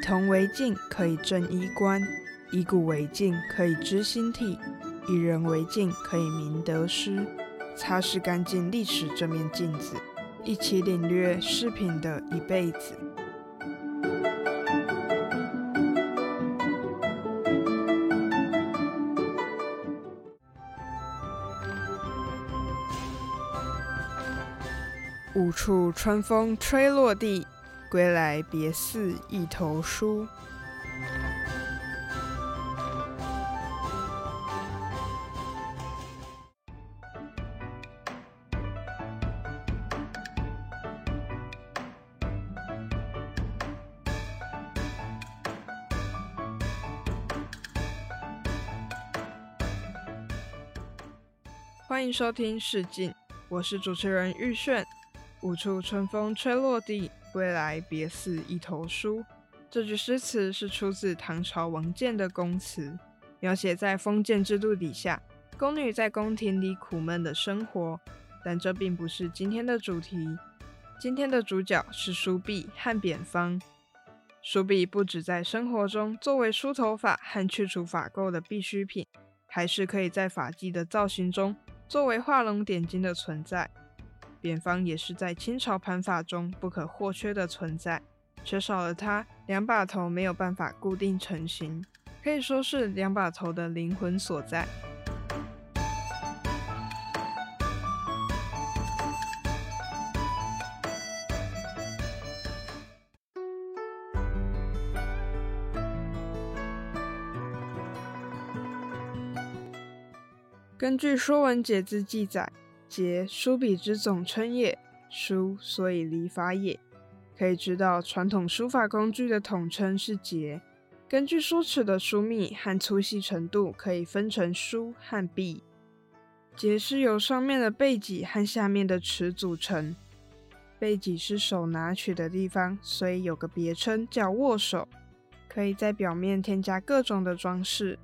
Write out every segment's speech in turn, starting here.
铜为镜，可以正衣冠；以古为镜，可以知兴替；以人为镜，可以明得失。擦拭干净历史这面镜子，一起领略饰品的一辈子。五处春风吹落地，归来别似一头书。欢迎收听《试镜》，我是主持人玉炫。五处春风吹落地，归来别似一头书。这句诗词是出自唐朝王建的宫词，描写在封建制度底下，宫女在宫廷里苦闷的生活。但这并不是今天的主题。今天的主角是梳篦和扁方。梳篦不止在生活中作为梳头发和去除发垢的必需品，还是可以在发髻的造型中作为画龙点睛的存在。扁方也是在清朝盘发中不可或缺的存在，缺少了它，两把头没有办法固定成型，可以说是两把头的灵魂所在。根据《说文解字》记载。节书笔之总称也，书所以离法也。可以知道，传统书法工具的统称是节。根据书齿的疏密和粗细程度，可以分成书和笔。节是由上面的背脊和下面的齿组成。背脊是手拿取的地方，所以有个别称叫握手，可以在表面添加各种的装饰。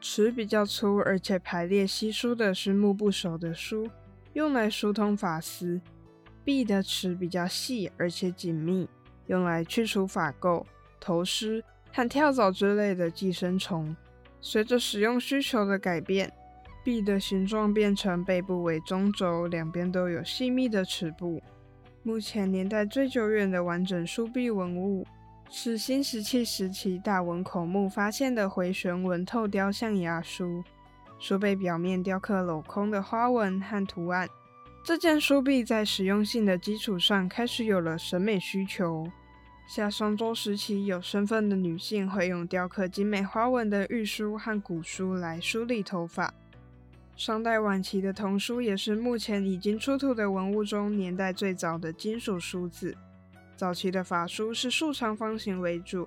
齿比较粗，而且排列稀疏的是目部首的书。用来疏通发丝，篦的齿比较细而且紧密，用来去除发垢、头虱和跳蚤之类的寄生虫。随着使用需求的改变，篦的形状变成背部为中轴，两边都有细密的齿部。目前年代最久远的完整书篦文物，是新石器时期大文口目发现的回旋纹透雕象牙书。书背表面雕刻镂空的花纹和图案，这件书篦在实用性的基础上开始有了审美需求。夏商周时期，有身份的女性会用雕刻精美花纹的玉梳和古梳来梳理头发。商代晚期的铜梳也是目前已经出土的文物中年代最早的金属梳子。早期的发梳是竖长方形为主，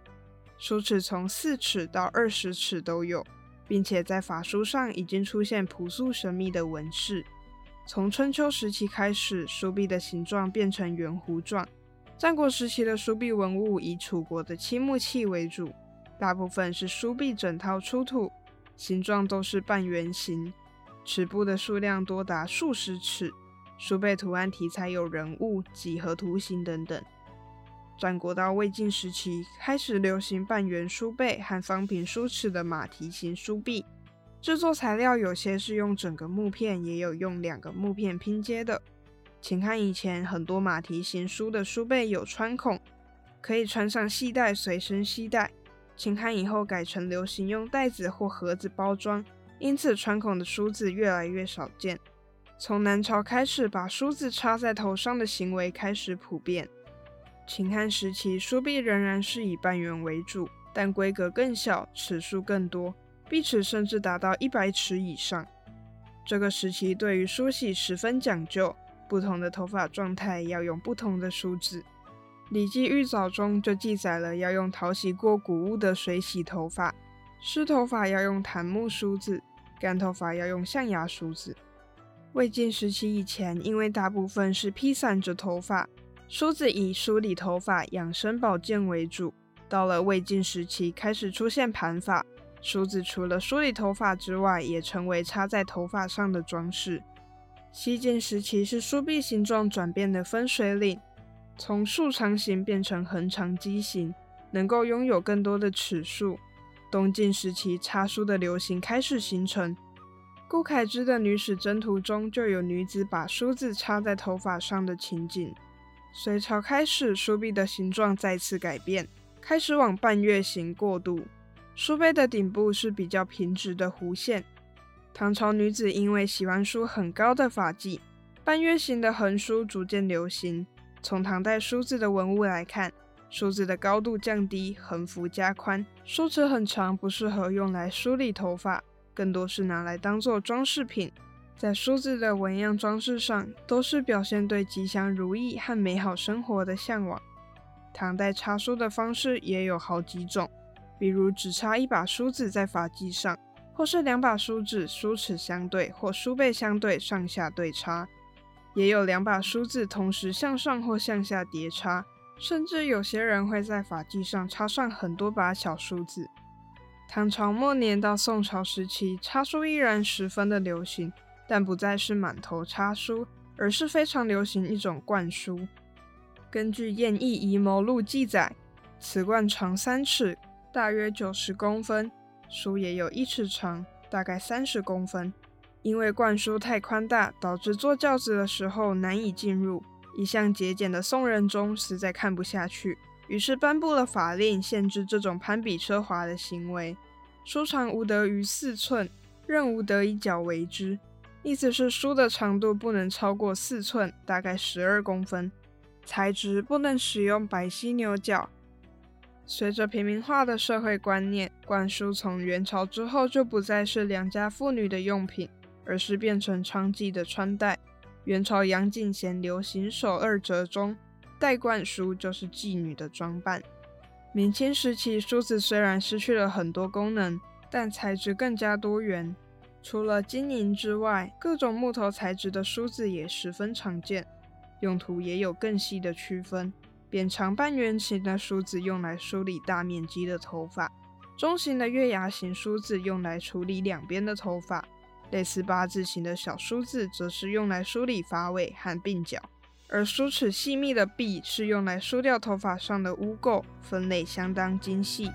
梳齿从四尺到二十尺都有。并且在法书上已经出现朴素神秘的纹饰。从春秋时期开始，书篦的形状变成圆弧状。战国时期的书壁文物以楚国的漆木器为主，大部分是书篦整套出土，形状都是半圆形，齿部的数量多达数十齿，书背图案题材有人物、几何图形等等。战国到魏晋时期，开始流行半圆书背和方平书齿的马蹄形书篦。制作材料有些是用整个木片，也有用两个木片拼接的。请看以前很多马蹄形书的书背有穿孔，可以穿上系带随身携带。请看以后改成流行用袋子或盒子包装，因此穿孔的梳子越来越少见。从南朝开始，把梳子插在头上的行为开始普遍。秦汉时期，书篦仍然是以半圆为主，但规格更小，齿数更多，篦齿甚至达到一百齿以上。这个时期对于梳洗十分讲究，不同的头发状态要用不同的梳子。《礼记玉藻》中就记载了要用淘洗过谷物的水洗头发，湿头发要用檀木梳子，干头发要用象牙梳子。魏晋时期以前，因为大部分是披散着头发。梳子以梳理头发、养生保健为主。到了魏晋时期，开始出现盘发，梳子除了梳理头发之外，也成为插在头发上的装饰。西晋时期是梳篦形状转变的分水岭，从竖长形变成横长畸形，能够拥有更多的齿数。东晋时期，插梳的流行开始形成。顾恺之的《女史箴图》中就有女子把梳子插在头发上的情景。隋朝开始，书壁的形状再次改变，开始往半月形过渡。书背的顶部是比较平直的弧线。唐朝女子因为喜欢梳很高的发髻，半月形的横梳逐渐流行。从唐代梳子的文物来看，梳子的高度降低，横幅加宽，梳齿很长，不适合用来梳理头发，更多是拿来当做装饰品。在梳子的纹样装饰上，都是表现对吉祥如意和美好生活的向往。唐代插梳的方式也有好几种，比如只插一把梳子在发髻上，或是两把梳子梳齿相对或梳背相对上下对插，也有两把梳子同时向上或向下叠插。甚至有些人会在发髻上插上很多把小梳子。唐朝末年到宋朝时期，插梳依然十分的流行，但不再是满头插梳，而是非常流行一种冠梳。根据《燕翼遗谋录》记载，此冠长三尺，大约九十公分，梳也有一尺长，大概三十公分。因为冠梳太宽大，导致坐轿子的时候难以进入。一向节俭的宋仁宗实在看不下去，于是颁布了法令，限制这种攀比奢华的行为。书长无得于四寸，任无得以角为之。意思是书的长度不能超过四寸，大概十二公分。材质不能使用白犀牛角。随着平民化的社会观念，冠书从元朝之后就不再是良家妇女的用品，而是变成娼妓的穿戴。元朝杨敬贤流行手二折中，戴冠梳就是妓女的装扮。明清时期，梳子虽然失去了很多功能，但材质更加多元。除了金银之外，各种木头材质的梳子也十分常见，用途也有更细的区分。扁长半圆形的梳子用来梳理大面积的头发，中型的月牙形梳子用来处理两边的头发。类似八字形的小梳子，则是用来梳理发尾和鬓角；而梳齿细密的篦是用来梳掉头发上的污垢，分类相当精细。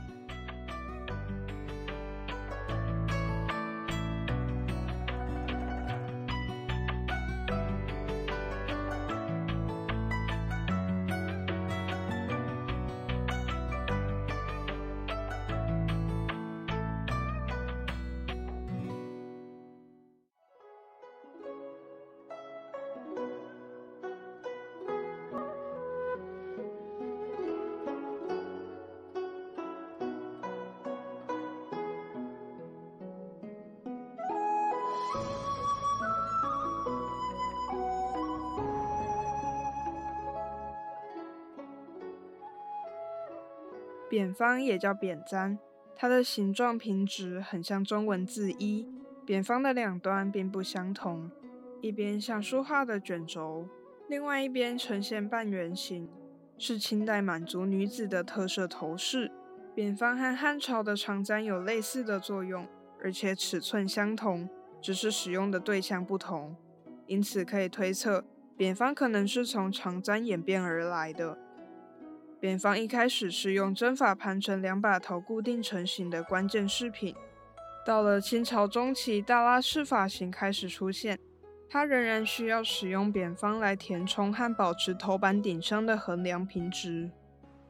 扁方也叫扁簪，它的形状平直，很像中文字“一”。扁方的两端并不相同，一边像书画的卷轴，另外一边呈现半圆形，是清代满族女子的特色头饰。扁方和汉朝的长簪有类似的作用，而且尺寸相同，只是使用的对象不同，因此可以推测，扁方可能是从长簪演变而来的。扁方一开始是用针法盘成两把头固定成型的关键饰品，到了清朝中期，大拉式发型开始出现，它仍然需要使用扁方来填充和保持头板顶上的横梁平直。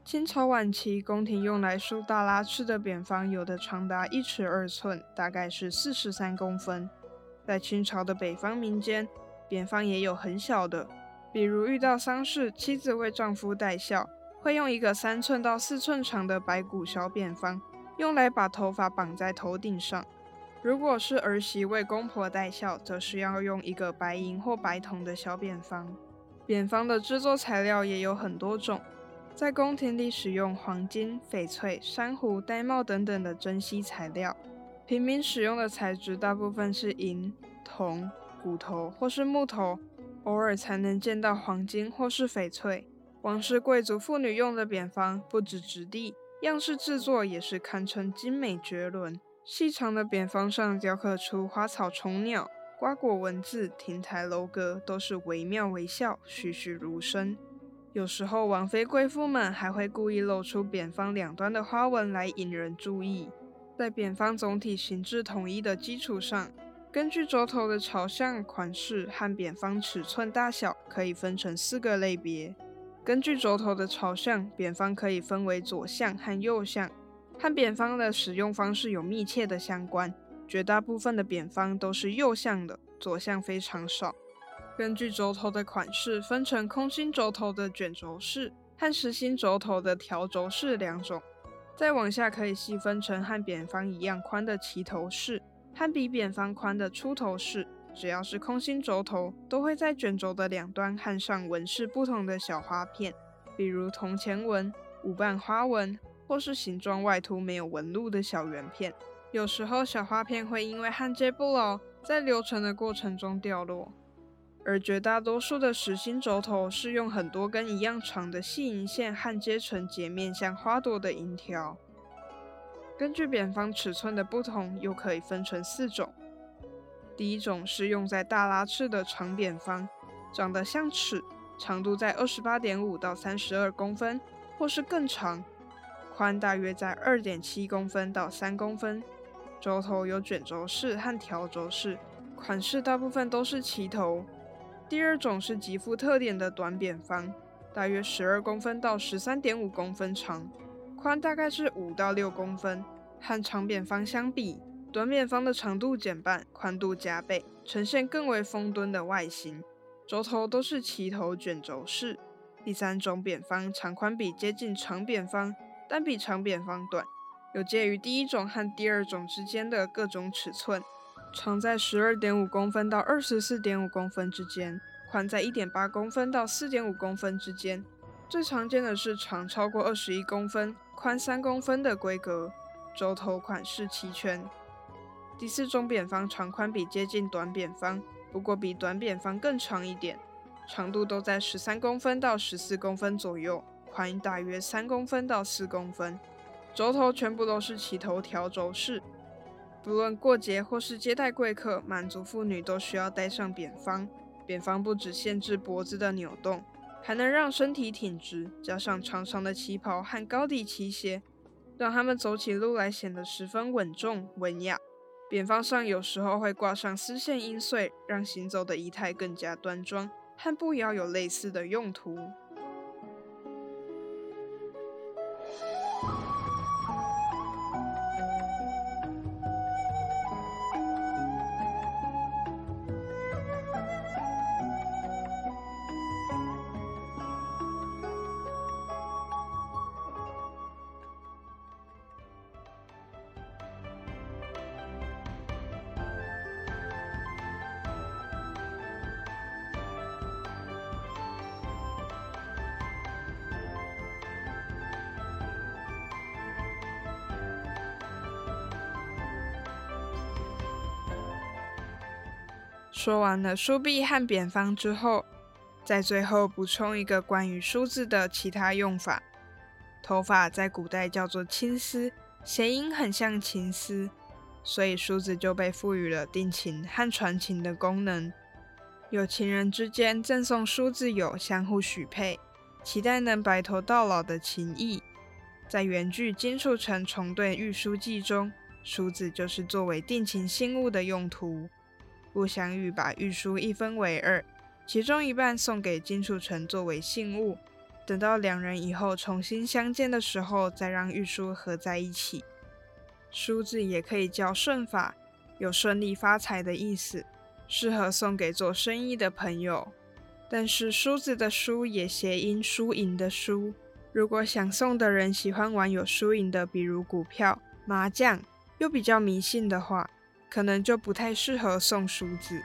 清朝晚期，宫廷用来梳大拉式的扁方有的长达一尺二寸，大概是四十三公分。在清朝的北方民间，扁方也有很小的，比如遇到丧事，妻子为丈夫戴孝。会用一个三寸到四寸长的白骨小扁方，用来把头发绑在头顶上。如果是儿媳为公婆戴孝，则是要用一个白银或白铜的小扁方。扁方的制作材料也有很多种，在宫廷里使用黄金、翡翠、珊瑚、玳瑁等等的珍稀材料，平民使用的材质大部分是银、铜、骨头或是木头，偶尔才能见到黄金或是翡翠。王室贵族妇女用的扁方不止质地，样式制作也是堪称精美绝伦。细长的扁方上雕刻出花草虫鸟、瓜果文字、亭台楼阁，都是惟妙惟肖、栩栩如生。有时候王妃贵妇们还会故意露出扁方两端的花纹来引人注意。在扁方总体形制统一的基础上，根据轴头的朝向、款式和扁方尺寸大小，可以分成四个类别。根据轴头的朝向，扁方可以分为左向和右向，和扁方的使用方式有密切的相关。绝大部分的扁方都是右向的，左向非常少。根据轴头的款式，分成空心轴头的卷轴式和实心轴头的条轴式两种。再往下可以细分成和扁方一样宽的齐头式和比扁方宽的出头式。只要是空心轴头，都会在卷轴的两端焊上纹饰不同的小花片，比如铜钱纹、五瓣花纹，或是形状外凸没有纹路的小圆片。有时候小花片会因为焊接不牢，在流程的过程中掉落。而绝大多数的实心轴头是用很多根一样长的细银线焊接成截面像花朵的银条。根据扁方尺寸的不同，又可以分成四种。第一种是用在大拉翅的长扁方，长得像尺，长度在二十八点五到三十二公分，或是更长，宽大约在二点七公分到三公分。轴头有卷轴式和条轴式，款式大部分都是齐头。第二种是极富特点的短扁方，大约十二公分到十三点五公分长，宽大概是五到六公分。和长扁方相比，短扁方的长度减半，宽度加倍，呈现更为丰敦的外形。轴头都是齐头卷轴式。第三种扁方长宽比接近长扁方，但比长扁方短，有介于第一种和第二种之间的各种尺寸，长在十二点五公分到二十四点五公分之间，宽在一点八公分到四点五公分之间。最常见的是长超过二十一公分、宽三公分的规格，轴头款式齐全。第四种扁方长宽比接近短扁方，不过比短扁方更长一点，长度都在十三公分到十四公分左右，宽大约三公分到四公分。轴头全部都是齐头条轴式。不论过节或是接待贵客，满族妇女都需要戴上扁方。扁方不只限制脖子的扭动，还能让身体挺直，加上长长的旗袍和高底旗鞋，让他们走起路来显得十分稳重文雅。扁方上有时候会挂上丝线音穗，让行走的仪态更加端庄，和步摇有类似的用途。说完了梳篦和扁方之后，在最后补充一个关于梳子的其他用法。头发在古代叫做青丝，谐音很像情丝，所以梳子就被赋予了定情和传情的功能。有情人之间赠送梳子有相互许配，期待能白头到老的情谊。在原剧《金楚城重对玉书记》中，梳子就是作为定情信物的用途。顾湘玉把玉书一分为二，其中一半送给金楚成作为信物，等到两人以后重新相见的时候，再让玉书合在一起。梳子也可以叫顺发，有顺利发财的意思，适合送给做生意的朋友。但是梳子的梳也谐音输赢的输，如果想送的人喜欢玩有输赢的，比如股票、麻将，又比较迷信的话。可能就不太适合送梳子。